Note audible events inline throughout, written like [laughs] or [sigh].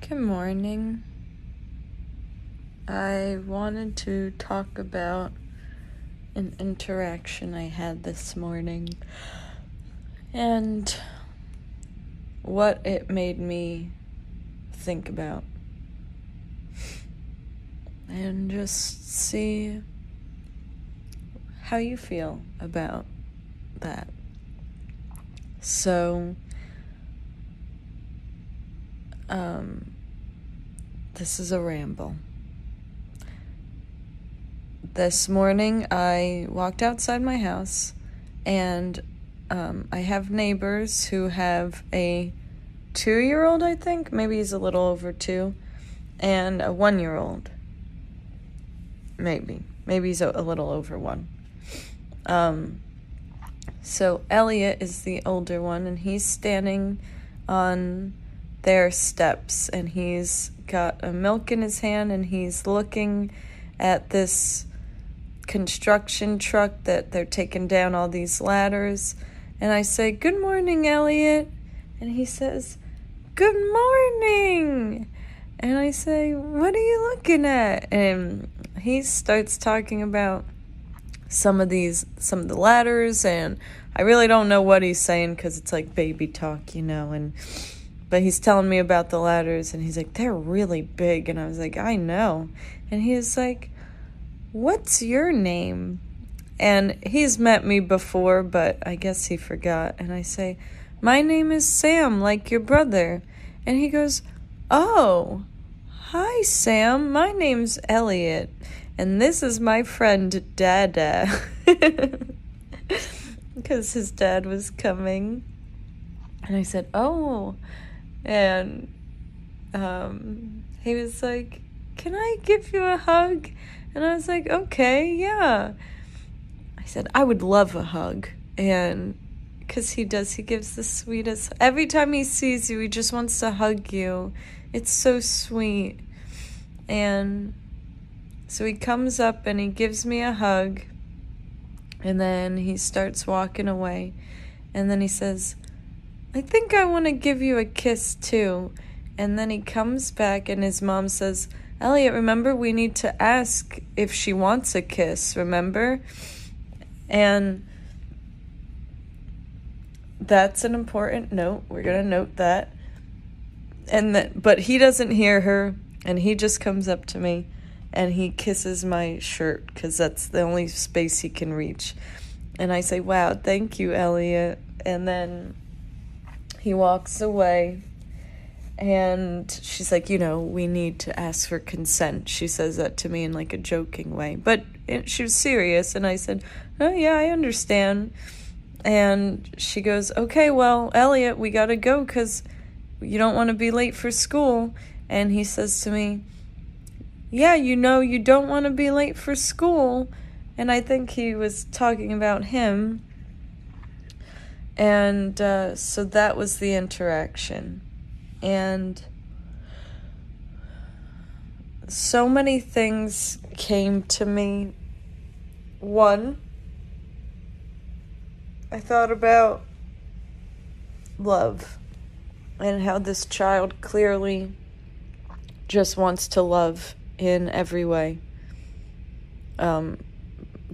Good morning. I wanted to talk about an interaction I had this morning and what it made me think about. And just see how you feel about that. So, um, this is a ramble. This morning, I walked outside my house, and um, I have neighbors who have a two year old, I think. Maybe he's a little over two, and a one year old. Maybe. Maybe he's a, a little over one. Um, so Elliot is the older one, and he's standing on their steps, and he's got a milk in his hand, and he's looking at this construction truck that they're taking down all these ladders. And I say, Good morning, Elliot. And he says, Good morning. And I say, What are you looking at? And he starts talking about some of these, some of the ladders. And I really don't know what he's saying because it's like baby talk, you know. And, but he's telling me about the ladders. And he's like, They're really big. And I was like, I know. And he was like, What's your name? And he's met me before, but I guess he forgot. And I say, My name is Sam, like your brother. And he goes, Oh, hi, Sam. My name's Elliot. And this is my friend Dada. [laughs] Because his dad was coming. And I said, Oh. And um, he was like, Can I give you a hug? And I was like, Okay, yeah. I said, I would love a hug. And because he does, he gives the sweetest. Every time he sees you, he just wants to hug you. It's so sweet. And so he comes up and he gives me a hug. And then he starts walking away. And then he says, I think I want to give you a kiss too. And then he comes back and his mom says, Elliot, remember, we need to ask if she wants a kiss, remember? And that's an important note. We're going to note that. And that but he doesn't hear her and he just comes up to me and he kisses my shirt cuz that's the only space he can reach. And I say, "Wow, thank you, Elliot." And then he walks away and she's like, you know, we need to ask for consent. She says that to me in like a joking way, but it, she was serious. And I said, oh, yeah, I understand. And she goes, okay, well, Elliot, we got to go because you don't want to be late for school. And he says to me, yeah, you know, you don't want to be late for school. And I think he was talking about him. And uh, so that was the interaction and so many things came to me. One, I thought about love and how this child clearly just wants to love in every way. Um,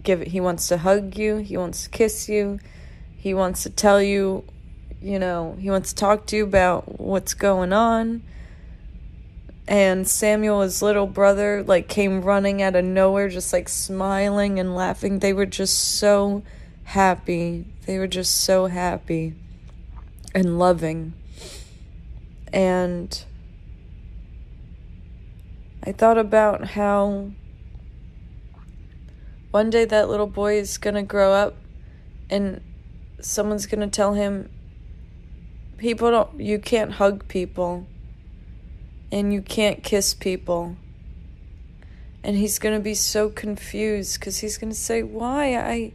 give it, he wants to hug you, he wants to kiss you, he wants to tell you you know, he wants to talk to you about what's going on. And Samuel, his little brother, like came running out of nowhere, just like smiling and laughing. They were just so happy. They were just so happy and loving. And I thought about how one day that little boy is going to grow up and someone's going to tell him people don't you can't hug people and you can't kiss people. And he's going to be so confused cuz he's going to say why? I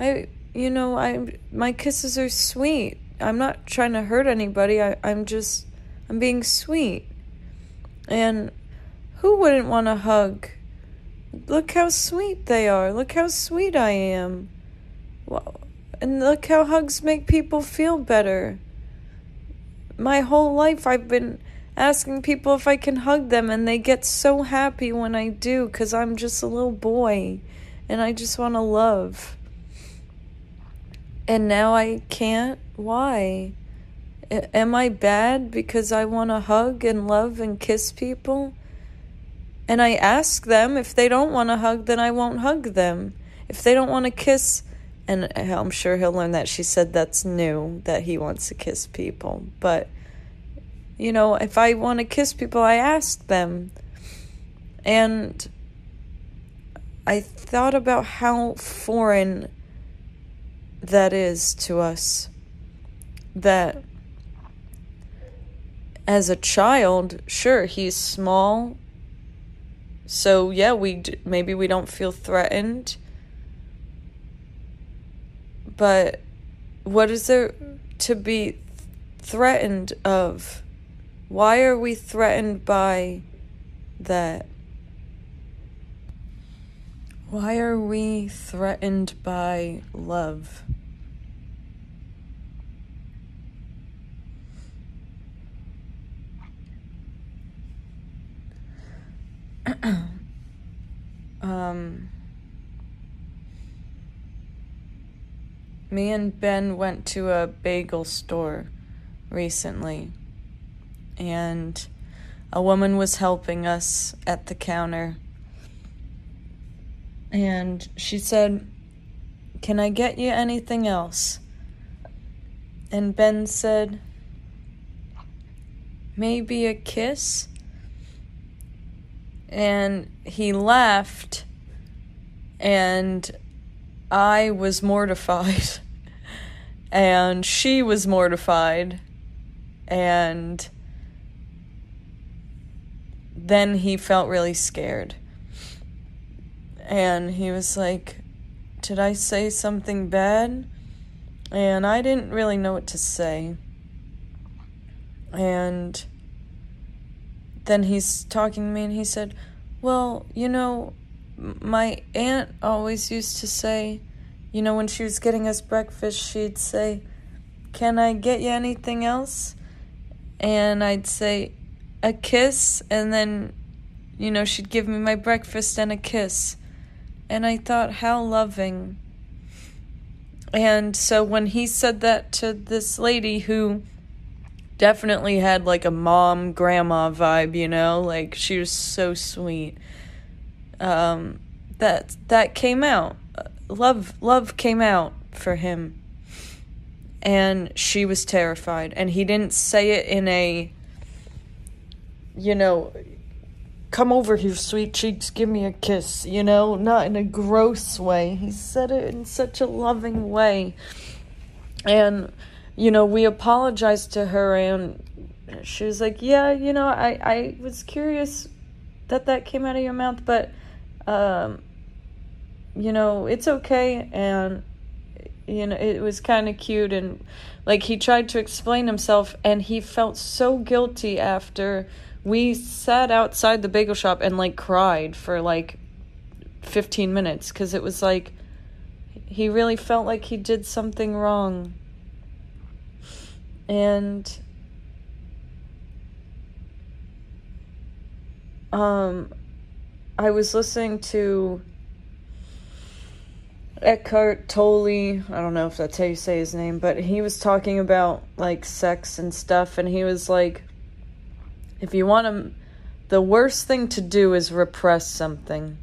i you know i my kisses are sweet. I'm not trying to hurt anybody. I, i'm just i'm being sweet. And who wouldn't want to hug? Look how sweet they are. Look how sweet i am. Well, and look how hugs make people feel better my whole life I've been asking people if I can hug them, and they get so happy when I do because I'm just a little boy and I just want to love. And now I can't? Why? Am I bad because I want to hug and love and kiss people? And I ask them if they don't want to hug, then I won't hug them. If they don't want to kiss, and I'm sure he'll learn that she said that's new, that he wants to kiss people. But, you know, if I want to kiss people, I ask them. And I thought about how foreign that is to us. That as a child, sure, he's small. So, yeah, we maybe we don't feel threatened but what is there to be threatened of? Why are we threatened by that? Why are we threatened by love? [clears throat] um Me and Ben went to a bagel store recently, and a woman was helping us at the counter. And she said, Can I get you anything else? And Ben said, Maybe a kiss? And he laughed, and I was mortified. and she was mortified. And then he felt really scared. And he was like, Did I say something bad? And I didn't really know what to say. And then he's talking to me and he said, Well, you know, my aunt always used to say, you know, when she was getting us breakfast, she'd say, Can I get you anything else? And I'd say, A kiss. And then, you know, she'd give me my breakfast and a kiss. And I thought, How loving. And so when he said that to this lady who definitely had like a mom grandma vibe, you know, like she was so sweet um, that that came out. Love love came out for him. And she was terrified and he didn't say it in a you know come over here sweet cheeks give me a kiss you know not in a gross way he said it in such a loving way and you know we apologized to her and she was like yeah you know i i was curious that that came out of your mouth but um, you know, it's okay. And, you know, it was kind of cute. And, like, he tried to explain himself, and he felt so guilty after we sat outside the bagel shop and, like, cried for, like, 15 minutes because it was like he really felt like he did something wrong. And, um, I was listening to Eckhart Tolle. I don't know if that's how you say his name, but he was talking about like sex and stuff, and he was like, if you want to, the worst thing to do is repress something.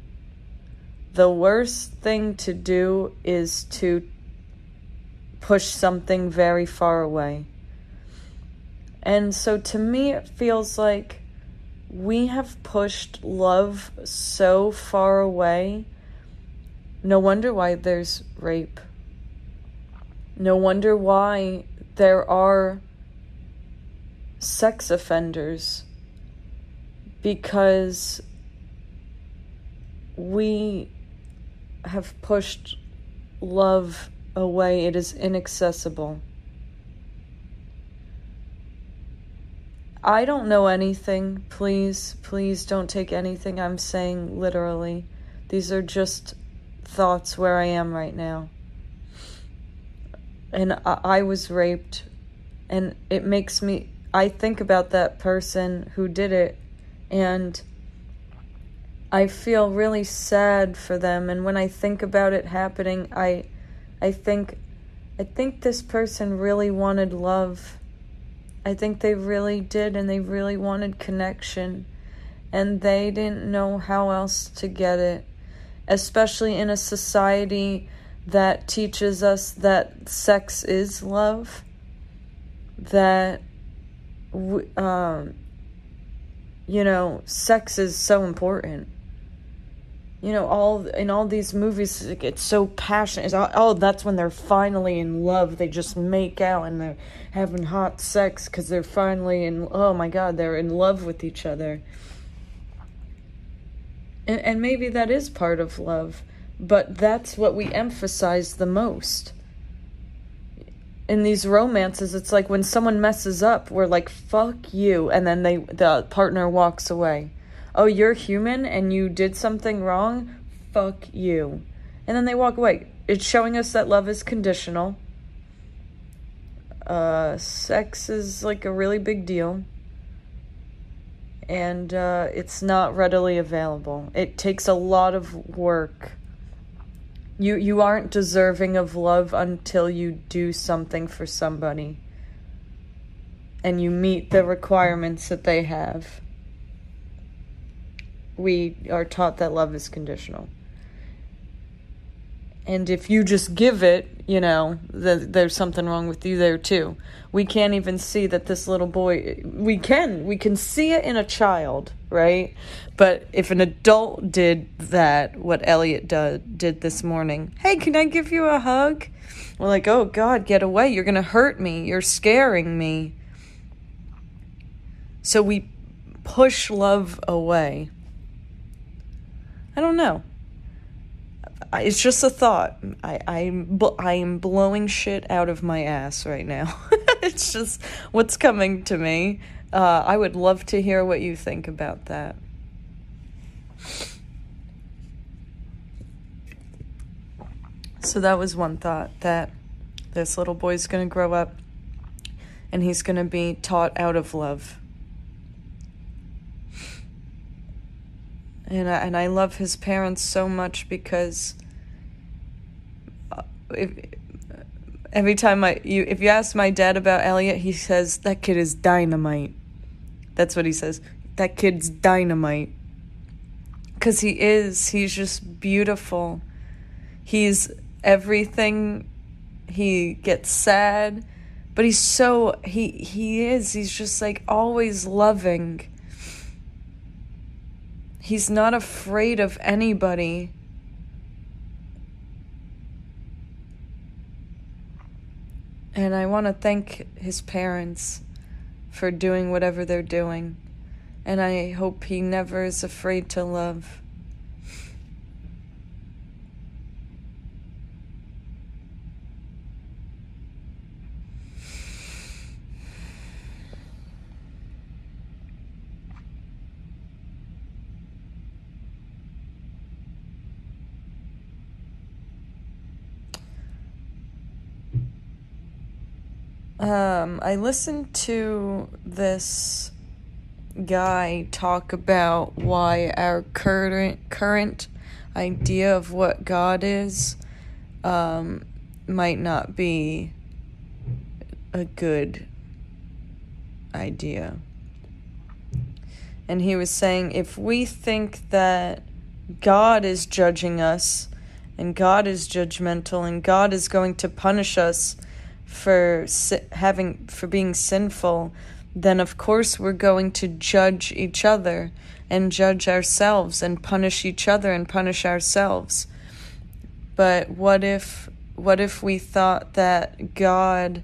The worst thing to do is to push something very far away. And so to me, it feels like we have pushed love so far away. No wonder why there's rape. No wonder why there are sex offenders. Because we have pushed love away, it is inaccessible. I don't know anything. Please, please don't take anything I'm saying literally. These are just thoughts where I am right now. And I, I was raped, and it makes me. I think about that person who did it and I feel really sad for them and when I think about it happening I I think I think this person really wanted love. I think they really did and they really wanted connection and they didn't know how else to get it especially in a society that teaches us that sex is love that um, you know, sex is so important. You know, all in all these movies, it's so passionate. It's, oh, that's when they're finally in love. They just make out and they're having hot sex because they're finally in. Oh my God, they're in love with each other. And, and maybe that is part of love, but that's what we emphasize the most in these romances it's like when someone messes up we're like fuck you and then they the partner walks away oh you're human and you did something wrong? Fuck you. And then they walk away. It's showing us that love is conditional. Uh sex is like a really big deal. And uh, it's not readily available. It takes a lot of work. You you aren't deserving of love until you do something for somebody. And you meet the requirements that they have. We are taught that love is conditional. And if you just give it, you know, th- there's something wrong with you there too. We can't even see that this little boy, we can, we can see it in a child, right? But if an adult did that, what Elliot did, did this morning, hey, can I give you a hug? We're like, oh God, get away. You're going to hurt me. You're scaring me. So we push love away. I don't know it's just a thought. I I'm I am blowing shit out of my ass right now. [laughs] it's just what's coming to me. Uh, I would love to hear what you think about that. So that was one thought that this little boy's going to grow up and he's going to be taught out of love. And I, and I love his parents so much because uh, if, every time I you if you ask my dad about Elliot, he says that kid is dynamite. That's what he says. That kid's dynamite. Cuz he is. He's just beautiful. He's everything. He gets sad, but he's so he he is. He's just like always loving He's not afraid of anybody. And I want to thank his parents for doing whatever they're doing. And I hope he never is afraid to love. Um, I listened to this guy talk about why our current current idea of what God is um, might not be a good idea. And he was saying if we think that God is judging us and God is judgmental and God is going to punish us for having for being sinful, then of course we're going to judge each other and judge ourselves and punish each other and punish ourselves. But what if what if we thought that God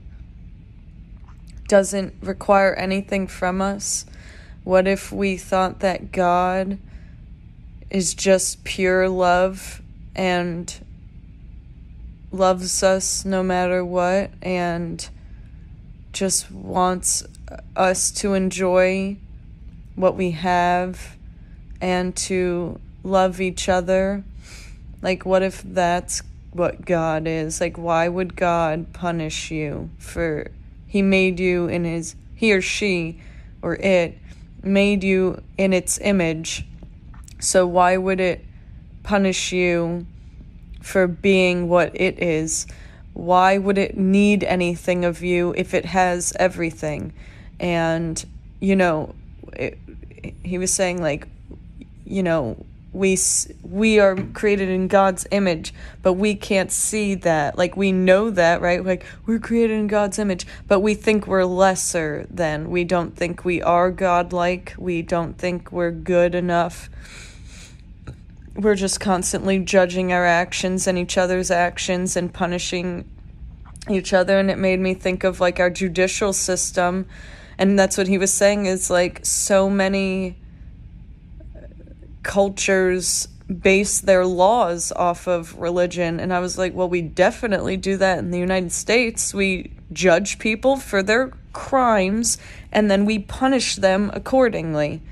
doesn't require anything from us? What if we thought that God is just pure love and loves us no matter what and just wants us to enjoy what we have and to love each other. Like, what if that's what God is? Like, why would God punish you for He made you in His he or she or it made you in its image. So why would it punish you for being what it is? Why would it need anything of you if it has everything? And, you know, it, he was saying, like, you know, we we are created in God's image, but we can't see that. Like we know that, right? Like we're created in God's image, but we think we're lesser than. We don't think we are godlike. We don't think we're good enough. We're just constantly judging our actions and each other's actions and punishing each other and it made me think of like our judicial system and that's what he was saying is like so many cultures base their laws off of religion. And I was like, well, we definitely do that in the United States. We judge people for their crimes and then we punish them accordingly.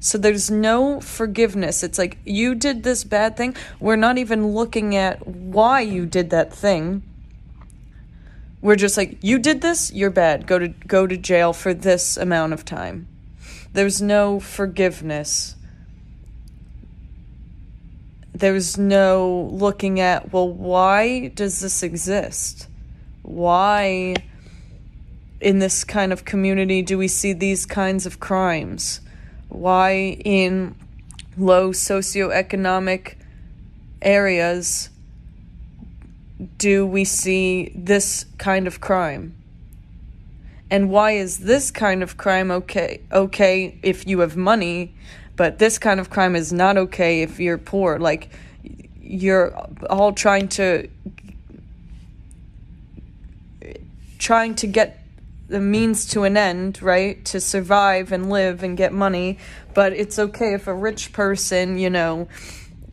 So there's no forgiveness. It's like, you did this bad thing. We're not even looking at why you did that thing. We're just like, you did this, you're bad. Go to go to jail for this amount of time. There's no forgiveness there's no looking at, well, why does this exist? Why in this kind of community do we see these kinds of crimes? Why in low socioeconomic areas do we see this kind of crime? And why is this kind of crime okay okay if you have money, but this kind of crime is not okay if you're poor. Like, you're all trying to trying to get the means to an end, right? To survive and live and get money. But it's okay if a rich person, you know,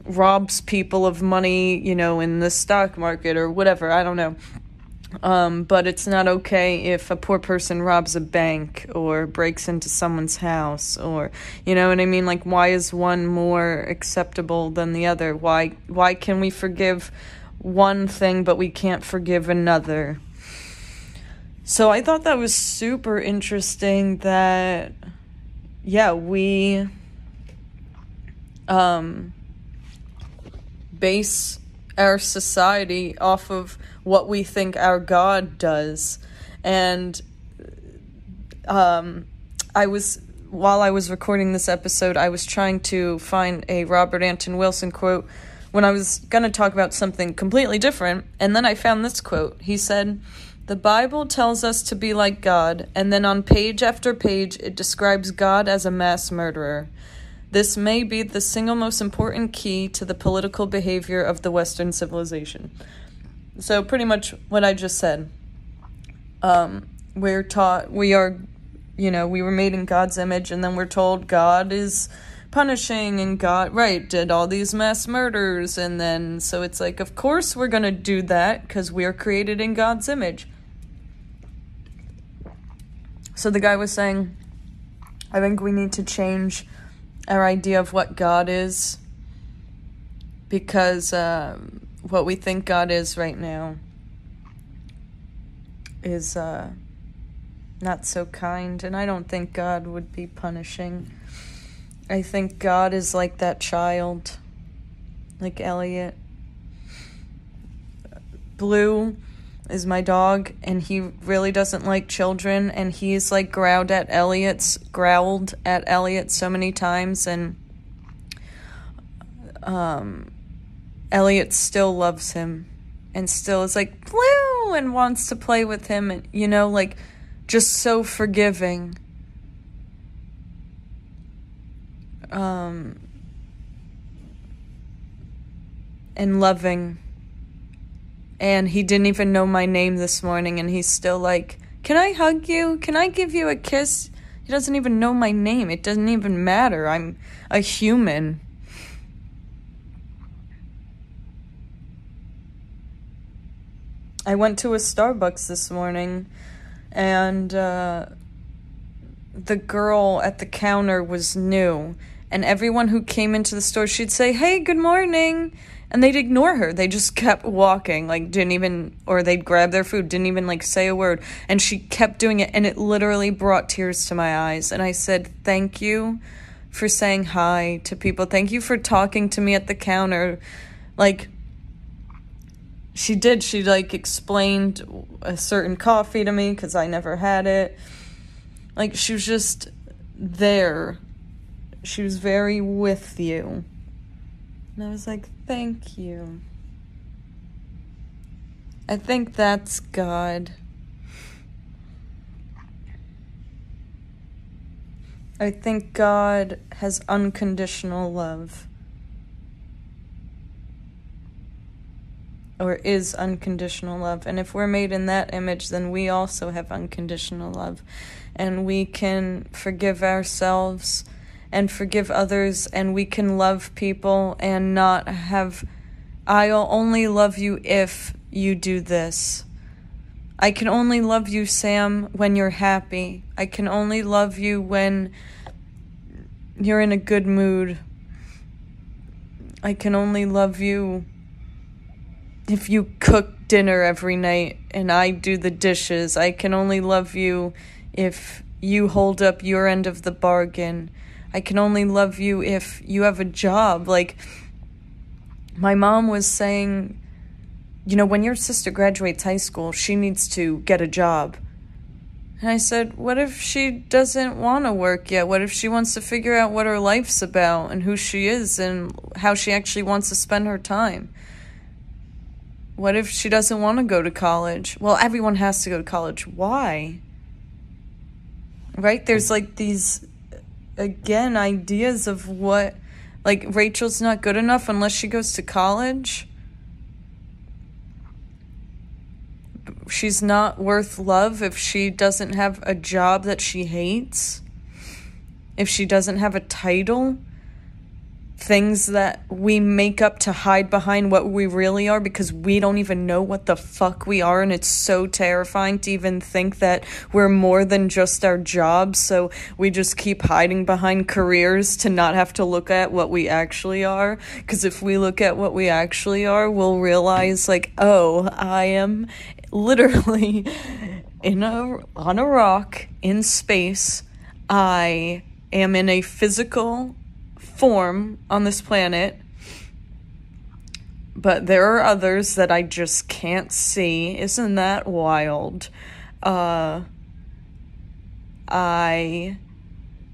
robs people of money, you know, in the stock market or whatever. I don't know. Um, but it's not okay if a poor person robs a bank or breaks into someone's house or you know what I mean like why is one more acceptable than the other why why can we forgive one thing but we can't forgive another so I thought that was super interesting that yeah we um base our society off of what we think our God does. And um, I was, while I was recording this episode, I was trying to find a Robert Anton Wilson quote when I was going to talk about something completely different. And then I found this quote. He said, The Bible tells us to be like God, and then on page after page, it describes God as a mass murderer. This may be the single most important key to the political behavior of the Western civilization. So pretty much what I just said. Um, we're taught we are, you know, we were made in God's image, and then we're told God is punishing and God right did all these mass murders, and then so it's like, of course we're gonna do that because we are created in God's image. So the guy was saying, I think we need to change our idea of what God is because. Um, what we think God is right now is uh, not so kind, and I don't think God would be punishing. I think God is like that child, like Elliot. Blue is my dog, and he really doesn't like children, and he's like growled at Elliot's growled at Elliot so many times, and um Elliot still loves him and still is like blue and wants to play with him and you know like just so forgiving. Um and loving and he didn't even know my name this morning and he's still like can i hug you? Can i give you a kiss? He doesn't even know my name. It doesn't even matter. I'm a human. I went to a Starbucks this morning and uh, the girl at the counter was new. And everyone who came into the store, she'd say, Hey, good morning. And they'd ignore her. They just kept walking, like, didn't even, or they'd grab their food, didn't even, like, say a word. And she kept doing it, and it literally brought tears to my eyes. And I said, Thank you for saying hi to people. Thank you for talking to me at the counter. Like, she did. She, like, explained a certain coffee to me because I never had it. Like, she was just there she was very with you. And I was like, thank you. I think that's God. I think God has unconditional love. Or is unconditional love. And if we're made in that image, then we also have unconditional love. And we can forgive ourselves and forgive others, and we can love people and not have, I'll only love you if you do this. I can only love you, Sam, when you're happy. I can only love you when you're in a good mood. I can only love you if you cook dinner every night and I do the dishes. I can only love you if you hold up your end of the bargain. I can only love you if you have a job. Like, my mom was saying, you know, when your sister graduates high school, she needs to get a job. And I said, what if she doesn't want to work yet? What if she wants to figure out what her life's about and who she is and how she actually wants to spend her time? What if she doesn't want to go to college? Well, everyone has to go to college. Why? Right? There's like these again ideas of what like Rachel's not good enough unless she goes to college. She's not worth love if she doesn't have a job that she hates. If she doesn't have a title things that we make up to hide behind what we really are because we don't even know what the fuck we are and it's so terrifying to even think that we're more than just our jobs so we just keep hiding behind careers to not have to look at what we actually are because if we look at what we actually are we'll realize like oh I am literally [laughs] in a on a rock in space. I am in a physical form on this planet, but there are others that I just can't see. Isn't that wild? Uh, I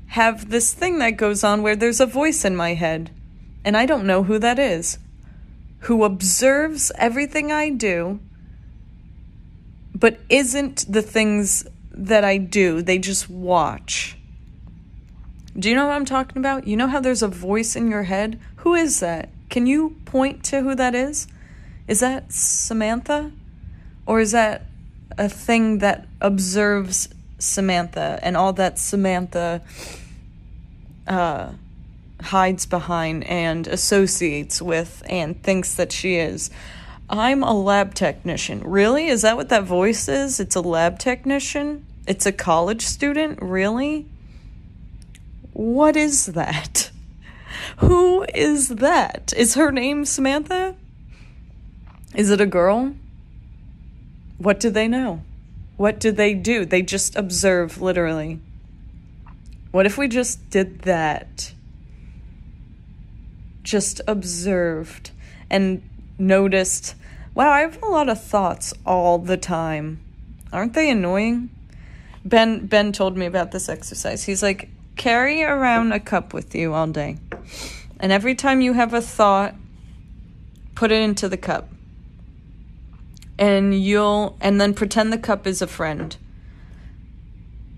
have this thing that goes on where there's a voice in my head, and I don't know who that is, who observes everything I do, but isn't the things that I do. They just watch. Do you know what I'm talking about? You know how there's a voice in your head? Who is that? Can you point to who that is? Is that Samantha? Or is that a thing that observes Samantha and all that Samantha uh, hides behind and associates with and thinks that she is? I'm a lab technician. Really? Is that what that voice is? It's a lab technician? It's a college student? Really? What is that? Who is that? Is her name Samantha? Is it a girl? What do they know? What do they do? They just observe, literally. What if we just did that? Just observed and noticed, wow, I have a lot of thoughts all the time. Aren't they annoying? Ben Ben told me about this exercise. He's like, carry around a cup with you all day. And every time you have a thought, put it into the cup. And you'll and then pretend the cup is a friend.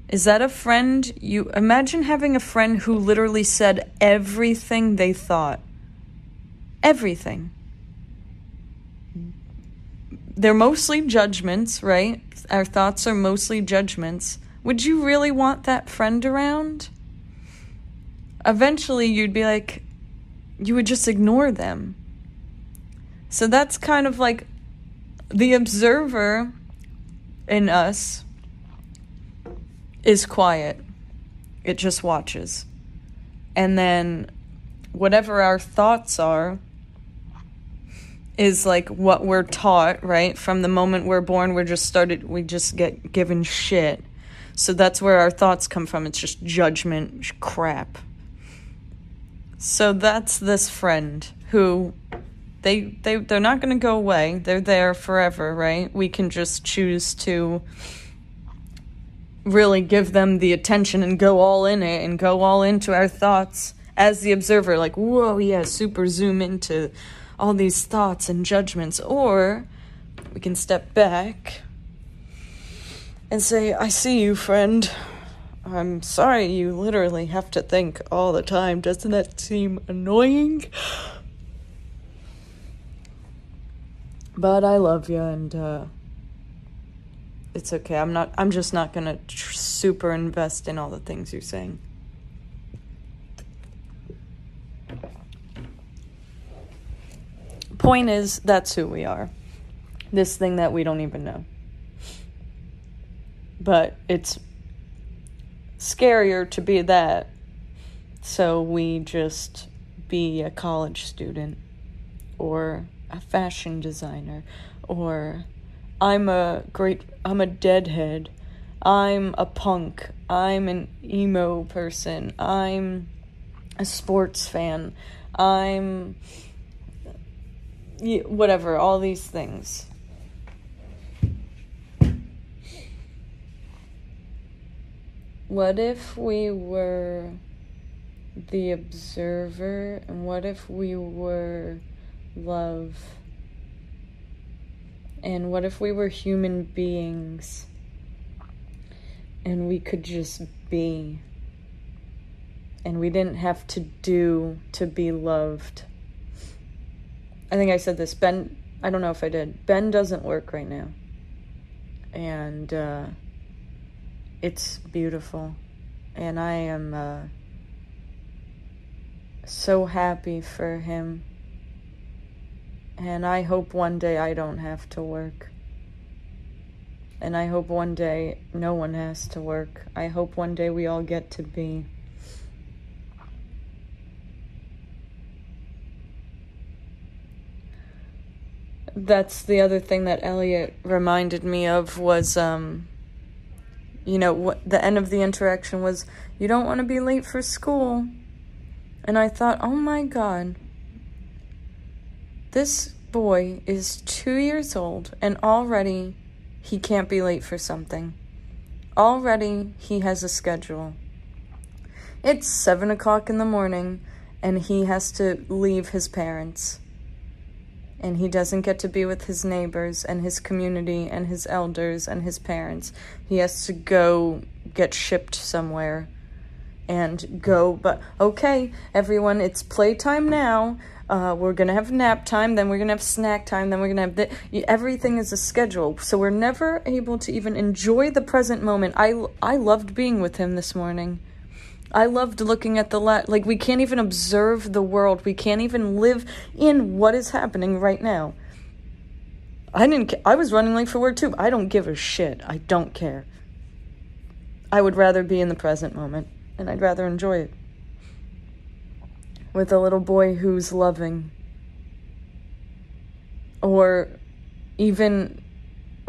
Is that a friend? You imagine having a friend who literally said everything they thought. Everything. They're mostly judgments, right? Our thoughts are mostly judgments. Would you really want that friend around? Eventually you'd be like, you would just ignore them. So that's kind of like the observer in us is quiet, it just watches. And then whatever our thoughts are is like what we're taught, right? From the moment we're born, we're just started, we just get given shit. So that's where our thoughts come from. It's just judgment crap. So that's this friend who they they they're not going to go away. They're there forever, right? We can just choose to really give them the attention and go all in it and go all into our thoughts as the observer like, "Whoa, yeah, super zoom into all these thoughts and judgments." Or we can step back and say, I see you, friend. I'm sorry you literally have to think all the time. Doesn't that seem annoying? But I love you and uh, it's okay. I'm not I'm just not going to tr- super invest in all the things you're saying. Point is that's who we are. This thing that we don't even know but it's scarier to be that. So we just be a college student or a fashion designer or I'm a great I'm a deadhead. I'm a punk. I'm an emo person. I'm a sports fan. I'm whatever, all these things. What if we were the observer, and what if we were love? And what if we were human beings and we could just be? And we didn't have to do to be loved. I think I said this. Ben, I don't know if I did. Ben doesn't work right now. And, uh, it's beautiful. And I am uh, so happy for him. And I hope one day I don't have to work. And I hope one day no one has to work. I hope one day we all get to be. That's the other thing that Elliot reminded me of was um, you know, what the end of the interaction was, you don't want to be late for school. And I thought, oh my God, this boy is two years old and already he can't be late for something. Already he has a schedule. It's seven o'clock in the morning and he has to leave his parents and he doesn't get to be with his neighbors and his community and his elders and his parents. He has to go get shipped somewhere and go. But okay, everyone, it's playtime now. Uh, we're gonna have nap time, then we're gonna have snack time, then we're gonna have the, everything is a schedule. So we're never able to even enjoy the present moment. I I loved being with him this morning. I loved looking at the light. Like, we can't even observe the world. We can't even live in what is happening right now. I didn't. Ca- I was running late for work too. I don't give a shit. I don't care. I would rather be in the present moment, and I'd rather enjoy it with a little boy who's loving, or even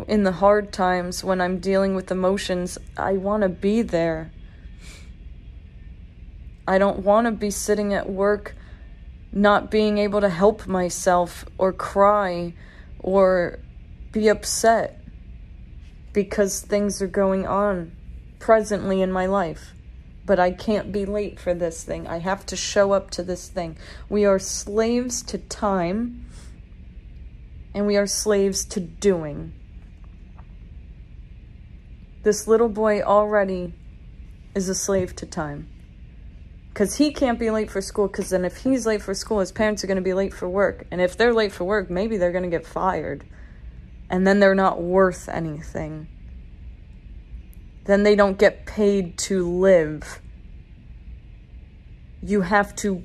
in the hard times when I'm dealing with emotions. I want to be there. I don't want to be sitting at work not being able to help myself or cry or be upset because things are going on presently in my life. But I can't be late for this thing. I have to show up to this thing. We are slaves to time and we are slaves to doing. This little boy already is a slave to time because he can't be late for school because then if he's late for school his parents are going to be late for work. And if they're late for work maybe they're going to get fired. And then they're not worth anything. Then they don't get paid to live. You have to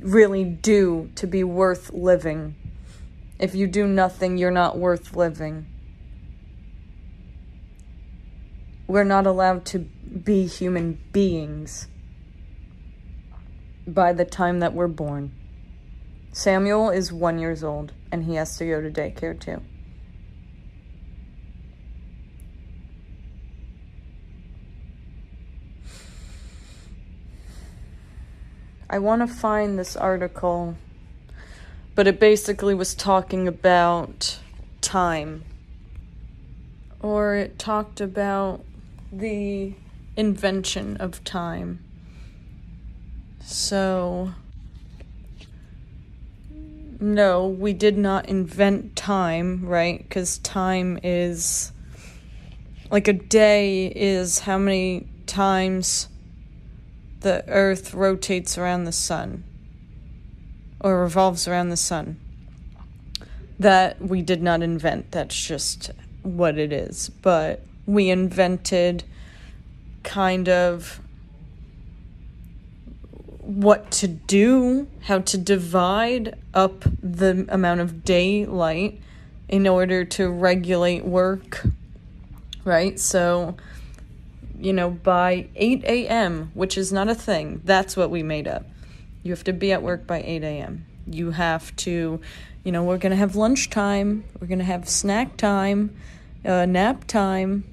really do to be worth living. If you do nothing you're not worth living. We're not allowed to be human beings by the time that we're born. Samuel is one years old and he has to go to daycare too. I want to find this article, but it basically was talking about time. Or it talked about the invention of time. So, no, we did not invent time, right? Because time is like a day is how many times the earth rotates around the sun or revolves around the sun. That we did not invent, that's just what it is. But we invented kind of what to do, how to divide up the amount of daylight in order to regulate work, right? So you know, by 8 a.m., which is not a thing. That's what we made up. You have to be at work by 8 a.m. You have to, you know, we're going to have lunch time, we're going to have snack time, uh, nap time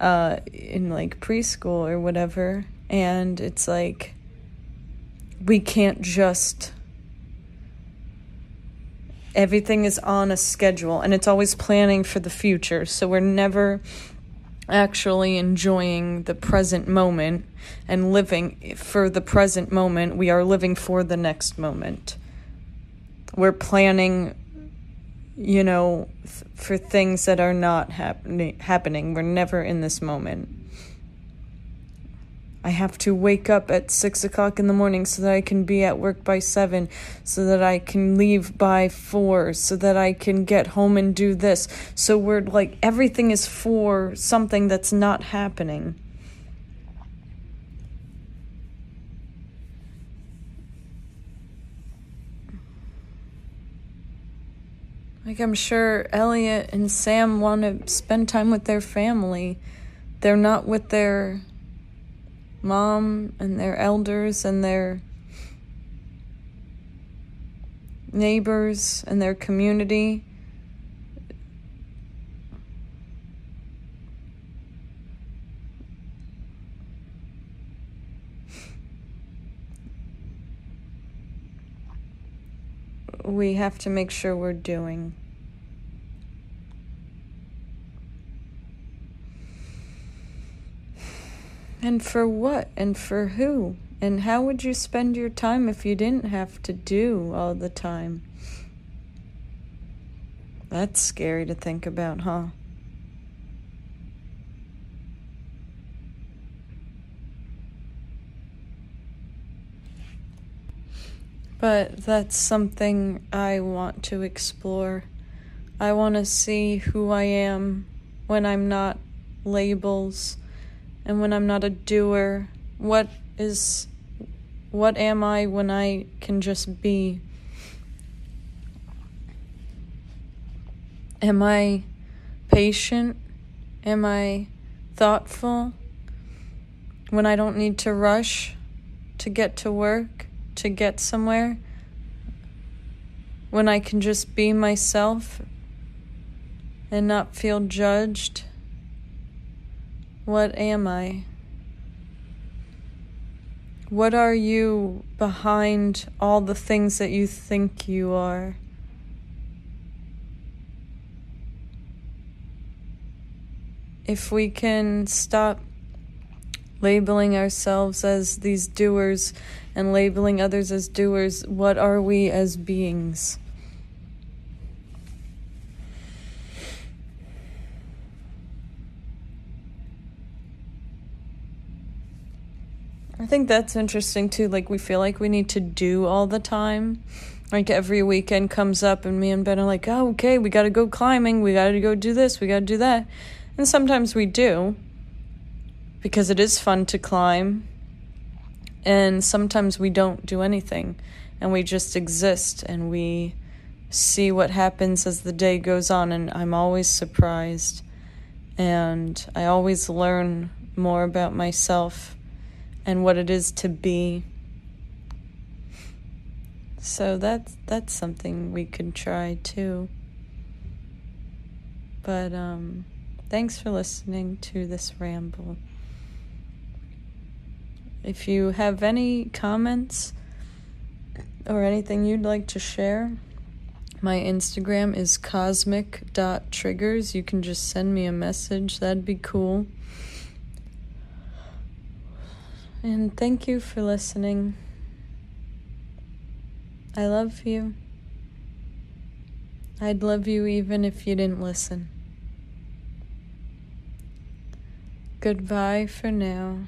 uh, in like preschool or whatever. And it's like, we can't just. Everything is on a schedule and it's always planning for the future. So we're never actually enjoying the present moment and living for the present moment. We are living for the next moment. We're planning, you know, for things that are not happening. Happening. We're never in this moment. I have to wake up at six o'clock in the morning so that I can be at work by seven, so that I can leave by four, so that I can get home and do this. So we're like, everything is for something that's not happening. Like, I'm sure Elliot and Sam want to spend time with their family. They're not with their mom and their elders and their neighbors and their community. We have to make sure we're doing. And for what? And for who? And how would you spend your time if you didn't have to do all the time? That's scary to think about, huh? But that's something I want to explore. I want to see who I am when I'm not labels and when I'm not a doer? What is what am I when I can just be? Am I patient? Am I thoughtful? When I don't need to rush to get to work, to get somewhere? When I can just be myself and not feel judged? What am I? What are you behind all the things that you think you are? If we can stop labeling ourselves as these doers and labeling others as doers, what are we as beings? I think that's interesting too. Like, we feel like we need to do all the time. Like, every weekend comes up, and me and Ben are like, oh, okay, we gotta go climbing, we gotta go do this, we gotta do that. And sometimes we do, because it is fun to climb. And sometimes we don't do anything, and we just exist, and we see what happens as the day goes on. And I'm always surprised, and I always learn more about myself and what it is to be. So that's that's something we could try too. But um thanks for listening to this ramble. If you have any comments or anything you'd like to share, my Instagram is cosmic.triggers. You can just send me a message, that'd be cool. And thank you for listening. I love you. I'd love you even if you didn't listen. Goodbye for now.